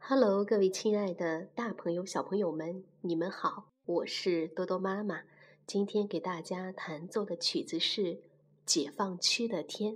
Hello，各位亲爱的大朋友、小朋友们，你们好，我是多多妈妈。今天给大家弹奏的曲子是《解放区的天》。